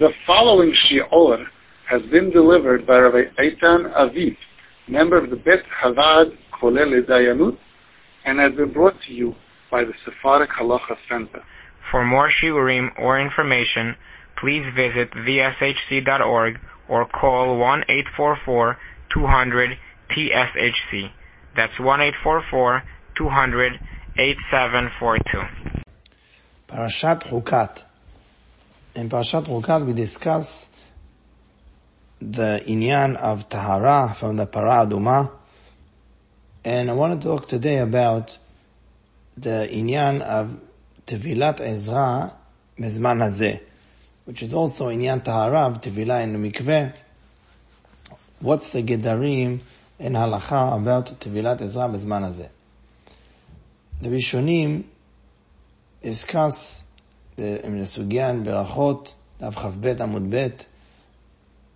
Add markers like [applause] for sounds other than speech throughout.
The following shiur has been delivered by Rabbi Eitan Aviv, member of the Bet Havad Kolel Dayanut, and has been brought to you by the Sephardic Halacha Center. For more shiurim or information, please visit vshc.org or call 1-844-200-TSHC. That's 1-844-200-8742. Parashat Chukat. In Parashat Chukat we discuss the inyan of Tahara from the Para Aduma. And I want to talk today about the inyan of Tevilat Ezra Mezman Hazeh, which is also inyan Tahara of Tevilah in Mikveh. What's the Gedarim in Halacha about Tevilat Ezra Mezman Hazeh? The Rishonim discuss Berachot, Amud Bet,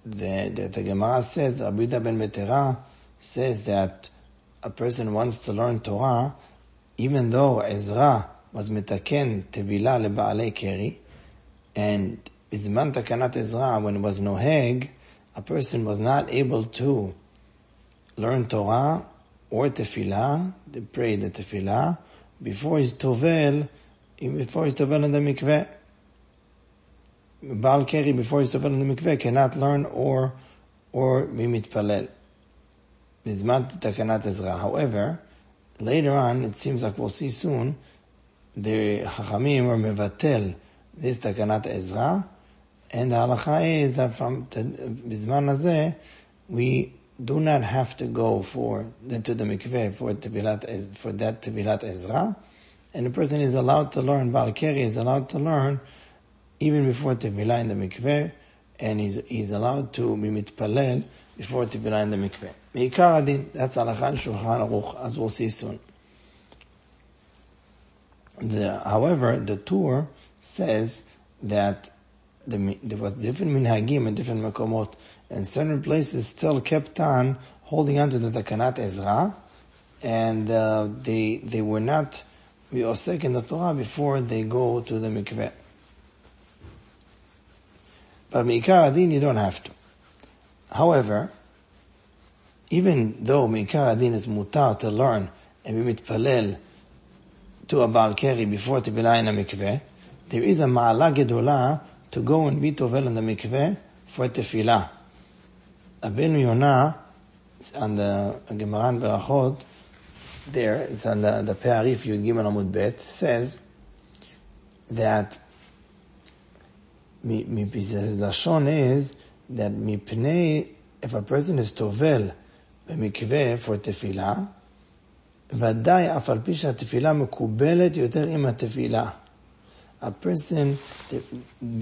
the, the, Gemara says, Abida ben Betera says that a person wants to learn Torah, even though Ezra was metaken tevilah lebaalei keri, and bizman takanat Ezra, when it was noheg, a person was not able to learn Torah or tefillah, to pray the tefillah, before his tovel, before his tovel in the mikveh. Baal Keri before he's tovel in the mikveh cannot learn or or be mitpalel. However, later on, it seems like we'll see soon, the Chachamim are mevatel this takanat Ezra, and the halacha is that from bizman we do not have to go for to the mikveh for for that tevilat Ezra, and the person is allowed to learn. Baal Keri is allowed to learn even before Tevilah in the mikveh, and he's, he's allowed to be mitpalel before Tevilah in the mikveh. Meikar adin, that's Alachan Shulchan Aruch, as we'll see soon. The, however, the Tur says that the, there was different minhagim and different makomot, and certain places still kept on holding on to the Takanat Ezra, and uh, they they were not be osek in the Torah before they go to the mikveh. But Mikar Adin, you don't have to. However, even though Mikar Adin is mutar to learn and be mitpalel to a Baal before Tevilah in a mikveh, there is a ma'ala gedola to go and be tovel in the mikveh for tefillah. Rabbeinu Yonah, on the Gemara and Berachot, there, it's on the, the Pe'arif Yud Gimel Amud Bet, says that the Lashon is that mipnei, if a person is tovel במקווה for תפילה, ודאי אף על פי שהתפילה מקובלת יותר עם התפילה. A person,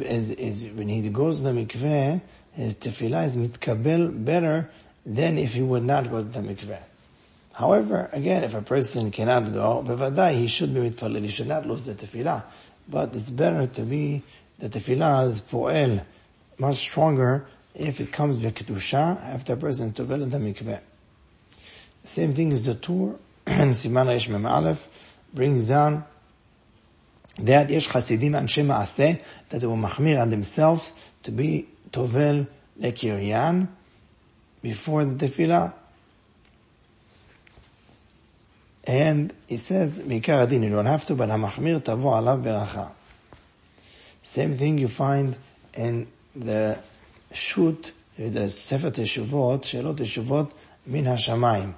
is, is, when he goes to the mikveh, his tefillah is mitkabel better than if he would not go to the mikveh. However, again, if a person cannot go, bevadai, he should be mitpalel, he should not lose the tefillah. But it's better to be the tefillah is po'el, much stronger if it comes by kedusha after a person tovel in the mikveh. The same thing is the Tur [clears throat] and Siman Reish Mem Aleph brings down that yesh chasidim anshe ma'aseh that they will machmir on themselves to be tovel lekiryan before the tefillah. And he says, you don't have to, but hamachmir tavo alav beracha. Same thing you find in the Shut, the Sefer Teshuvot, Shelot Teshuvot, Min HaShamayim.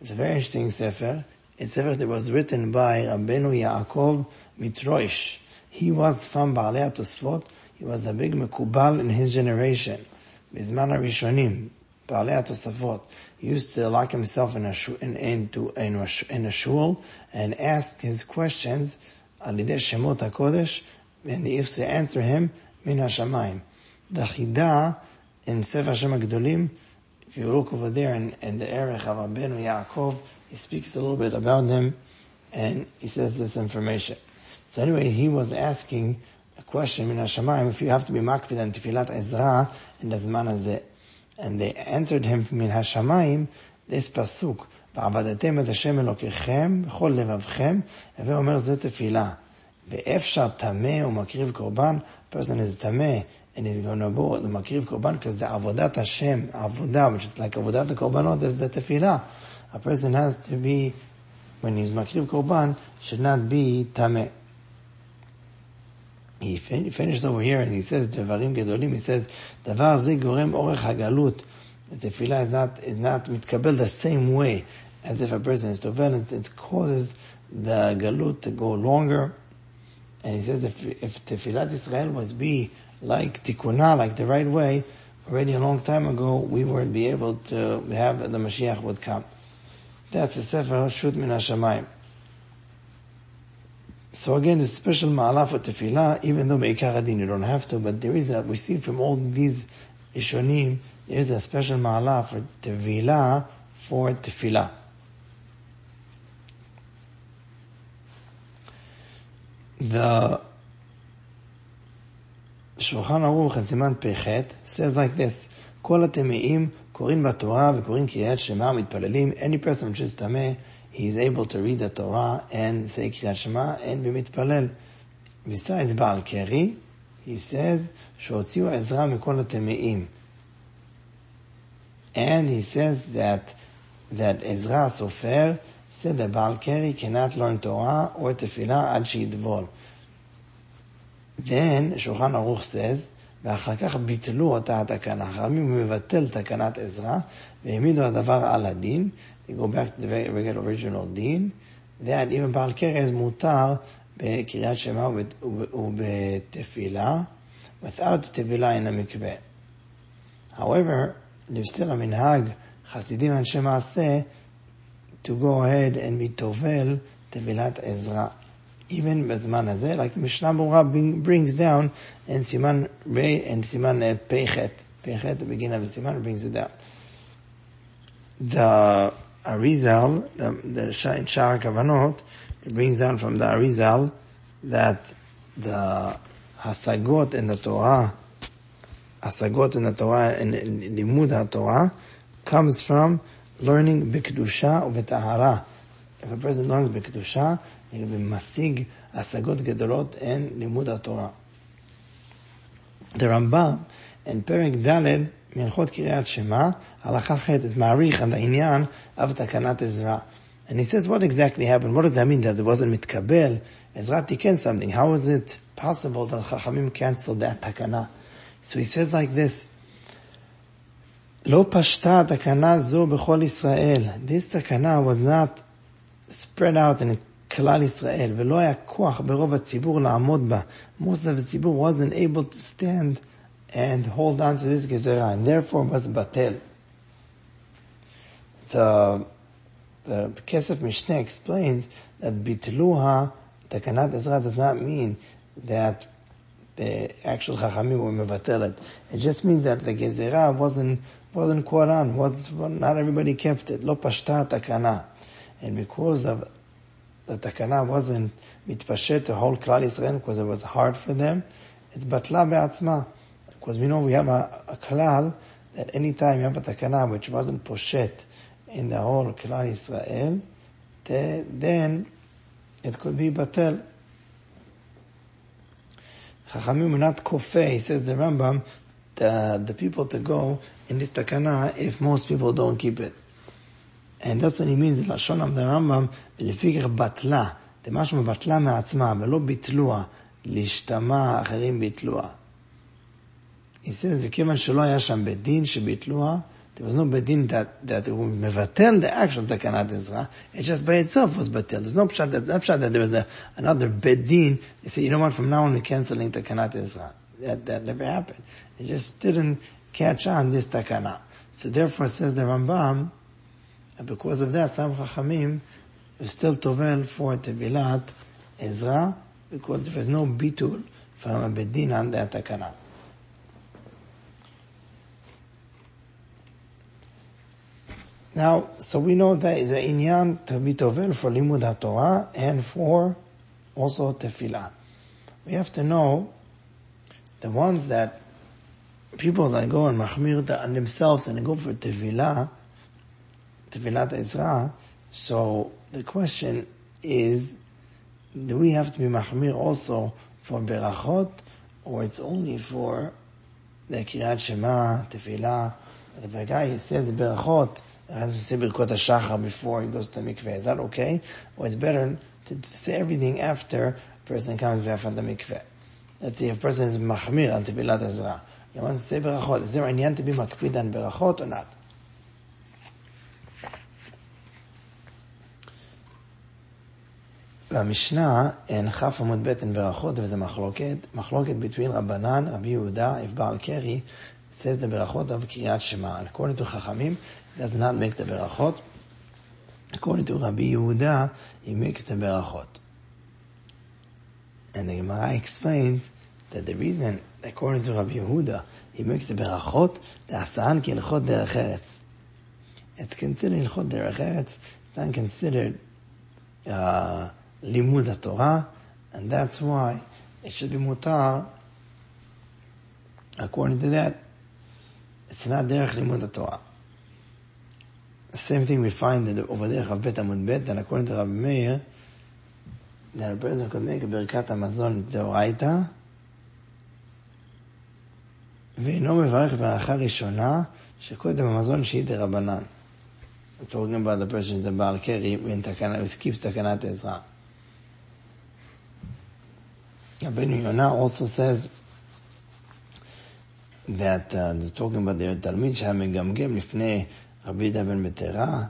It's a very interesting Sefer. It's a Sefer that was written by Rabbeinu Yaakov Mitroish. He was from Baalei Tosfot. He was a big Mekubal in his generation. Bizman HaRishonim, Baalei Tosfot. He used to lock himself in a, in, into, in, a, in a shul and ask his questions Alideh Shemot HaKodesh and he used to answer him, Min HaShamayim. The Chida in Sefer Hashem HaGedolim, if you look over there in, in the Erech of Rabbeinu Yaakov, he speaks a little bit about him, and he says this information. So anyway, he was asking a question, Min HaShamayim, if you have to be makpid and Tevilat Ezra in the Zman Hazeh And they answered him, Min HaShamayim, this pasuk, ועבדתם את השם אלוקיכם בכל לבבכם, הווה אומר זה תפילה. ואפשר טמא ומקריב קורבן, person is tameh and he's going to go the makriv korban because the avodat Hashem, avodah, which is like avodat the korbanot, is the tefillah. A person has to be, when he's makriv korban, should not be tameh. he fin- finished over here and he says, Javarim Gedolim, he says, Davar ze orech hagalut. The tefillah is not, is not mitkabel the same way as if a person is tovel, it, it causes the galut to go longer. And he says if, if tefillat Israel was be like tikkuna, like the right way, already a long time ago, we would be able to have the Mashiach would come. That's the Sefer Shut Min HaShamayim. So again, the special ma'ala for tefillah, even though Me'ikar Adin you don't have to, but there is a, we see from all these Ishonim, there is a special ma'ala for tefillah for tefillah. The Shulchan Aruch in Siman Pechet says like this, כל הטמאים קוראים בתורה וקוראים קריאת שמע מתפללים, any person which is טמא, he is able to read the Torah and say קריאת שמע and במתפלל. besides בעל קרי, he says שהוציאו עזרה מכל הטמאים. And he says that, that Ezra הסופר said that Baal Keri cannot learn Torah or Tefillah ad שידבול. Then, שולחן ערוך says, ואחר כך ביטלו אותה התקנה. חכמים מבטל תקנת עזרא, והעמידו הדבר על הדין, go back to the regular original דין, that even בעל קרס מותר בקריאת שמע ובתפילה, without תפילה in המקווה. However, there's still a מנהג, חסידים אנשי מעשה, to go ahead and be tovel תפילת עזרא. even bezman hazeh, like the Mishnah brings down in Siman Rei and Siman uh, Pechet. Peichet, the beginning of the Siman, brings it down. The Arizal, the, the Shah in Shah Kavanot, it brings down from the Arizal that the Hasagot in the Torah, Hasagot in the Torah, in, in, in Limud Torah, comes from learning Bikdusha Uvetahara. If a person learns Bikdusha, ומשיג השגות גדולות הן לימוד התורה. The Rambam in פרק ד' מהלכות קריאת שמע, הלכה ח' is מעריך על העניין of תקנת עזרא. And he says, what exactly happened? What does that mean that it wasn't מתקבל? עזרא תיקן something. How is it possible that חכמים canceled that תקנה? So he says like this, לא פשטה תקנה זו בכל ישראל. This תקנה was not spread out and it כלל ישראל, ולא היה כוח ברוב הציבור לעמוד בה. Most of the ציבור wasn't able to stand and hold on to this גזרה, and therefore was בטל. The, the Kesef Mishnah explains that ביטלוה, תקנת עזרא does not mean that the actual Chachamim were מבטלת. It just means that the גזרה wasn't, wasn't caught on, was, not everybody kept it. לא פשטה תקנה. And because of the takana wasn't mitpashet to whole Klal Yisrael because it was hard for them. It's batla be'atzma. Because we know we have a, a klal that any time you have a takana which wasn't poshet in the whole Klal Yisrael, then it could be batel. Chachamim are not kofei, says the Rambam, the, the people to go in this takana if most people don't keep it. And that's what he means, לשון עמד הרמב"ם, ולפיכך בטלה, משהו בטלה מעצמה, ולא ביטלוה, להשתמע, אחרים ביטלוה. He says, וכיוון שלא היה שם בית דין שביטלוה, there was no בית דין that, that הוא מבטל the action of תקנת עזרא, it just by itself was בטל. There's no פשט, there's no פשט that there was a, another בית דין, they say, you know what, from now on we're canceling תקנת עזרא. That, that never happened. It just didn't catch on this takana. So therefore says the Rambam, and because of that, some Chachamim still tovel for Tevilat Ezra, because there is no bitul from a bedin on that takana. Now, so we know that is an inyan to be tovel for limud HaTorah and for also tefillah. We have to know the ones that people that go and machmir on themselves and go for tefillah, Tevilat Ezra. So the question is, do we have to be mahmir also for berachot, or it's only for the Kiryat Shema, Tefillah. The guy says Berachot, has to say Birkot HaShachar before he goes to the mikveh, is that okay? Or it's better to say everything after a person comes back from the mikveh? Let's see, if a person is Mahmir on Tefillat Ezra, he wants to say Berachot, is there any to be makpid on Berachot or not? במשנה אין כף עמוד בטן ברכות וזה מחלוקת, מחלוקת between רבנן, רבי יהודה, if בעל קרי, says the ברכות of קריאת שמע. According to חכמים, does not make the ברכות. According to רבי יהודה, he makes the ברכות. And the Gemara explains that the reason, according to Rabbi Yehuda, he makes the berachot, the asan כהלכות דרך ארץ. It's considered הלכות דרך ארץ, it's not considered uh, limud Torah, and that's why it should be mutar. According to that, it's not derech limud Torah. The same thing we find in the, over there of Bet Amud Bet, and according to Rabbi Meir, that a person could make a birkat hamazon deoraita, ואינו מברך ברכה ראשונה שקודם המזון שהיא דרבנן. We're talking about the person who's a בעל קרי, who skips תקנת עזרא. Rabbeinu Yonah also says that uh, they're talking about the תלמיד שהיה מגמגם לפני רבי יהודה בן בטרה,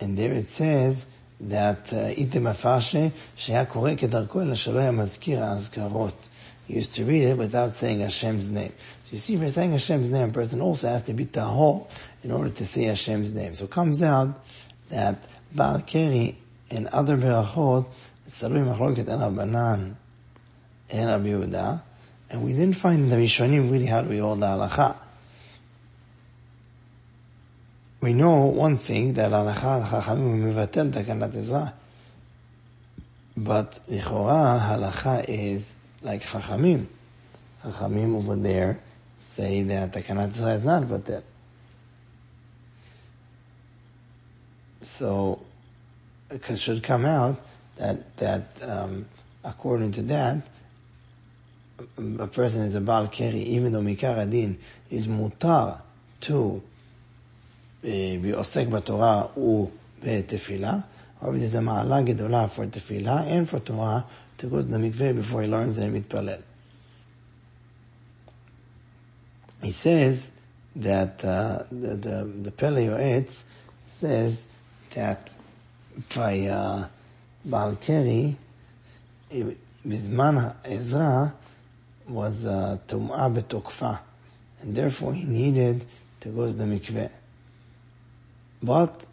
and there it says that איתם הפרשה שהיה קורא כדרכו אלא שלא היה מזכיר האזכרות. He used to read it without saying Hashem's name. So you see, for saying Hashem's name, a person also has to be tahor in order to say Hashem's name. So it comes out that Baal Keri and other berachot Sarui Machloket and Abanan and Rabbi Yehuda, and we didn't find the Rishonim really how we hold the halacha. We know one thing that halacha al-chachamim mevatel takanat ezra. But lichora halacha is like chachamim. Chachamim over there say that takanat ezra is not vatel. So, it should come out that that um, according to that, a person is a Baal Keri, even though Mikar Adin is mutar to be osek b'Torah u betefillah, or it is a ma'ala gedola for tefillah and for Torah to go to the mikveh before he learns and mitpalel. He says that uh, the the, the Pele says that by uh, בעל קרי, בזמן העזרה, was טומאה uh, בתוקפה, and therefore he needed to go to the mikveh. But,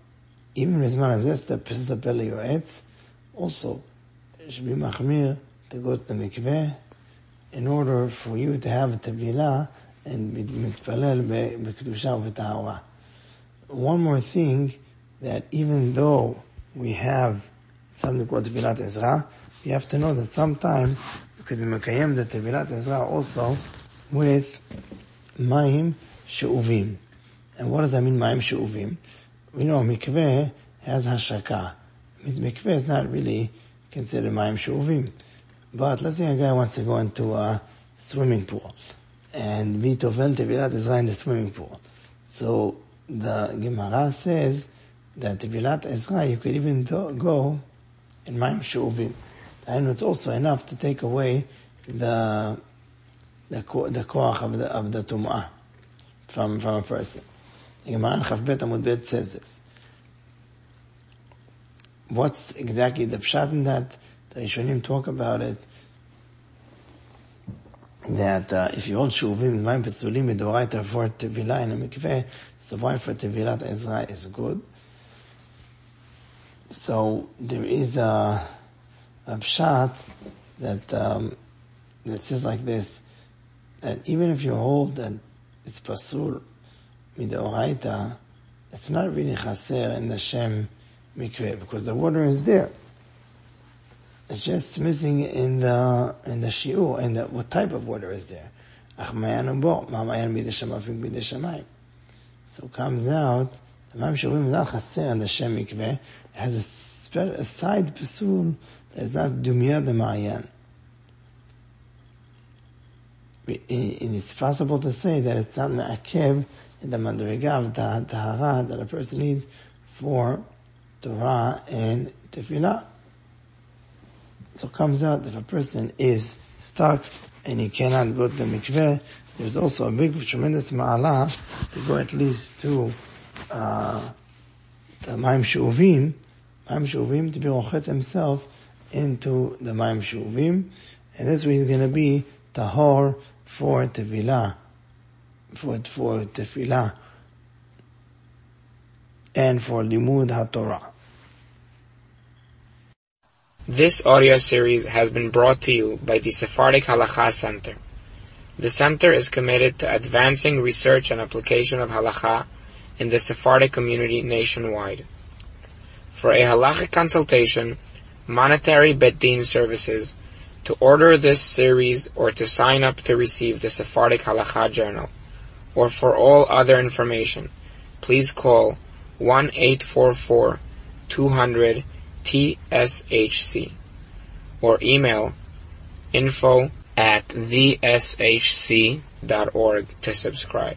even בזמן הזה, סטפל ליועץ, also, should be מחמיר to go to the mikveh, in order for you to have a tevilah and מתפלל בקדושה ובטהרה. One more thing, that even though we have something called Ezra, you have to know that sometimes you could Mekayem the Tevilat Ezra also with Maim She'uvim. And what does that mean, Maim She'uvim? We know Mikveh has Hashaka. Means Mikveh is not really considered Maim She'uvim. But let's say a guy wants to go into a swimming pool and Vitovel Tevilat Ezra in the swimming pool. So the Gemara says that Tevilat Ezra, you could even go in Maim Shuvim. And it's also enough to take away the the the koach of the of the tumah from from a person. The Gemara Chavbet Amud Bet says this. What's exactly the pshat in that? The Rishonim talk about it. That uh, if you hold shuvim mayim pesulim midoraita for tevilah in a mikveh, so why for tevilat Ezra is good? So there is a, a pshat that um, that says like this: that even if you hold that it's pasul midoraita, it's not really chaser in the shem mikveh because the water is there. It's just missing in the in the shiur and what type of water is there. So comes out Imam Shurim not chaser on the Shem Mikveh. Has a, a side pesul that is not dumya the ma'ayan. And it's possible to say that it's not ma'akev in the madriga of tahara that a person needs for Torah and tefillah. So it comes out if a person is stuck and he cannot go to the mikveh, there's also a big, tremendous ma'ala to go at least to Uh, the Maim Shuvim, Maim Shuvim to be rochet himself into the Maim Shuvim, and this way he's going to be tahor for tefillah, for, for tefillah, and for limud haTorah. This audio series has been brought to you by the Sephardic Halacha Center. The center is committed to advancing research and application of halacha in the Sephardic community nationwide. For a halachic consultation, monetary bet din services, to order this series or to sign up to receive the Sephardic Halacha Journal, or for all other information, please call 1-844-200 TSHC or email info at theshc.org to subscribe.